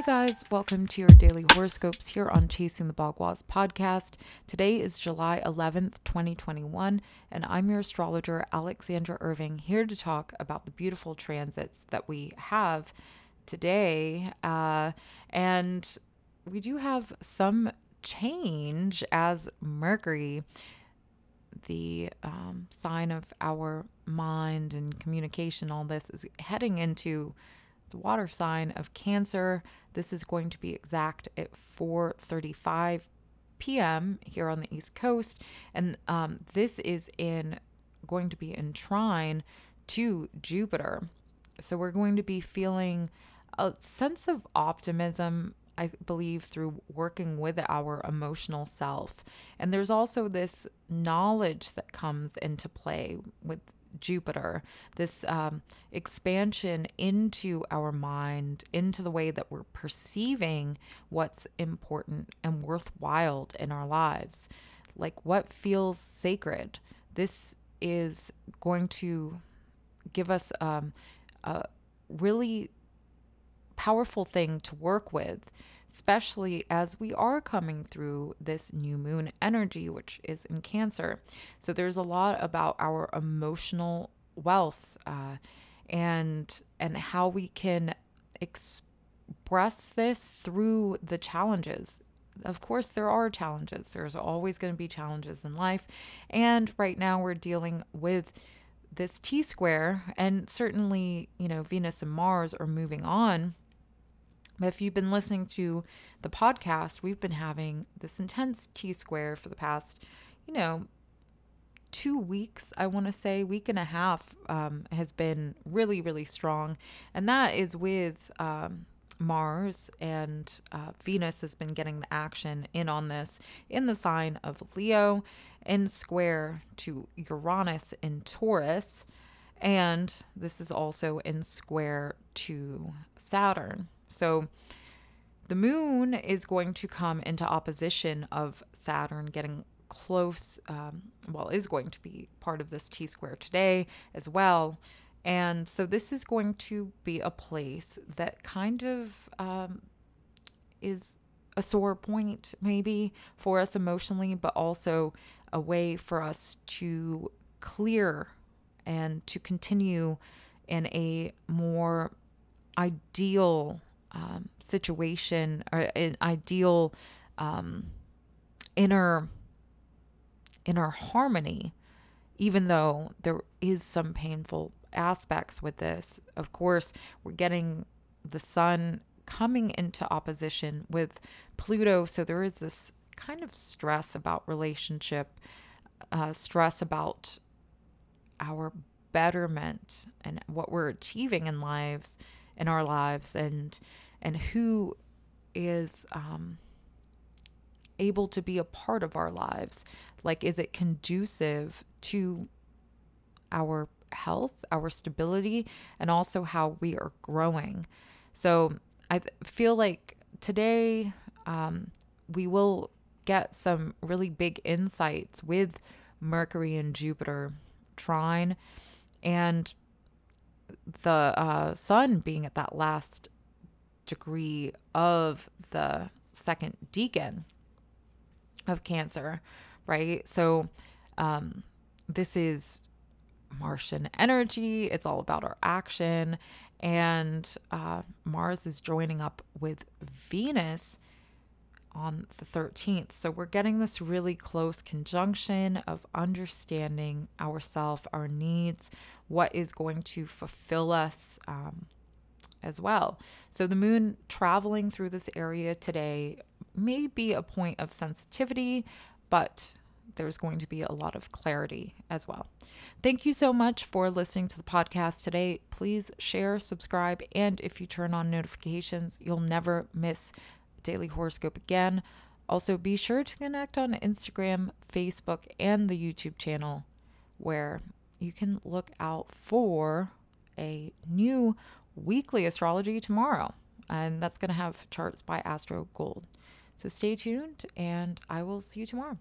Hey guys, welcome to your daily horoscopes here on Chasing the Bagua podcast. Today is July 11th, 2021, and I'm your astrologer, Alexandra Irving, here to talk about the beautiful transits that we have today. Uh, and we do have some change as Mercury, the um, sign of our mind and communication, all this is heading into the water sign of Cancer. This is going to be exact at 4:35 p.m. here on the East Coast, and um, this is in going to be in trine to Jupiter. So we're going to be feeling a sense of optimism I believe, through working with our emotional self. And there's also this knowledge that comes into play with Jupiter, this um, expansion into our mind, into the way that we're perceiving what's important and worthwhile in our lives, like what feels sacred. This is going to give us um, a really powerful thing to work with, especially as we are coming through this new moon energy, which is in Cancer. So there's a lot about our emotional wealth uh, and and how we can express this through the challenges of course, there are challenges. There's always going to be challenges in life. And right now, we're dealing with this T square, and certainly, you know, Venus and Mars are moving on if you've been listening to the podcast, we've been having this intense T square for the past, you know, two weeks, I want to say, week and a half um, has been really, really strong. And that is with um, Mars and uh, Venus has been getting the action in on this in the sign of Leo in square to Uranus in Taurus. And this is also in square to Saturn. So the moon is going to come into opposition of Saturn getting close, um, well, is going to be part of this T square today as well. And so this is going to be a place that kind of um, is a sore point, maybe for us emotionally, but also a way for us to clear and to continue in a more ideal um, situation or an ideal um, inner inner harmony, even though there is some painful aspects with this. Of course, we're getting the sun coming into opposition with Pluto, so there is this kind of stress about relationship, uh, stress about our betterment and what we're achieving in lives in our lives and and who is um, able to be a part of our lives. Like is it conducive to our health our stability and also how we are growing? So i feel like today um, we will get some really big insights with mercury and jupiter trine. And the uh, sun being at that last degree of the second decan of Cancer, right? So, um, this is Martian energy. It's all about our action. And uh, Mars is joining up with Venus on the 13th. So we're getting this really close conjunction of understanding ourself, our needs, what is going to fulfill us um, as well. So the moon traveling through this area today may be a point of sensitivity, but there's going to be a lot of clarity as well. Thank you so much for listening to the podcast today. Please share, subscribe, and if you turn on notifications, you'll never miss daily horoscope again. Also, be sure to connect on Instagram, Facebook, and the YouTube channel where you can look out for a new weekly astrology tomorrow. And that's going to have charts by Astro Gold. So stay tuned, and I will see you tomorrow.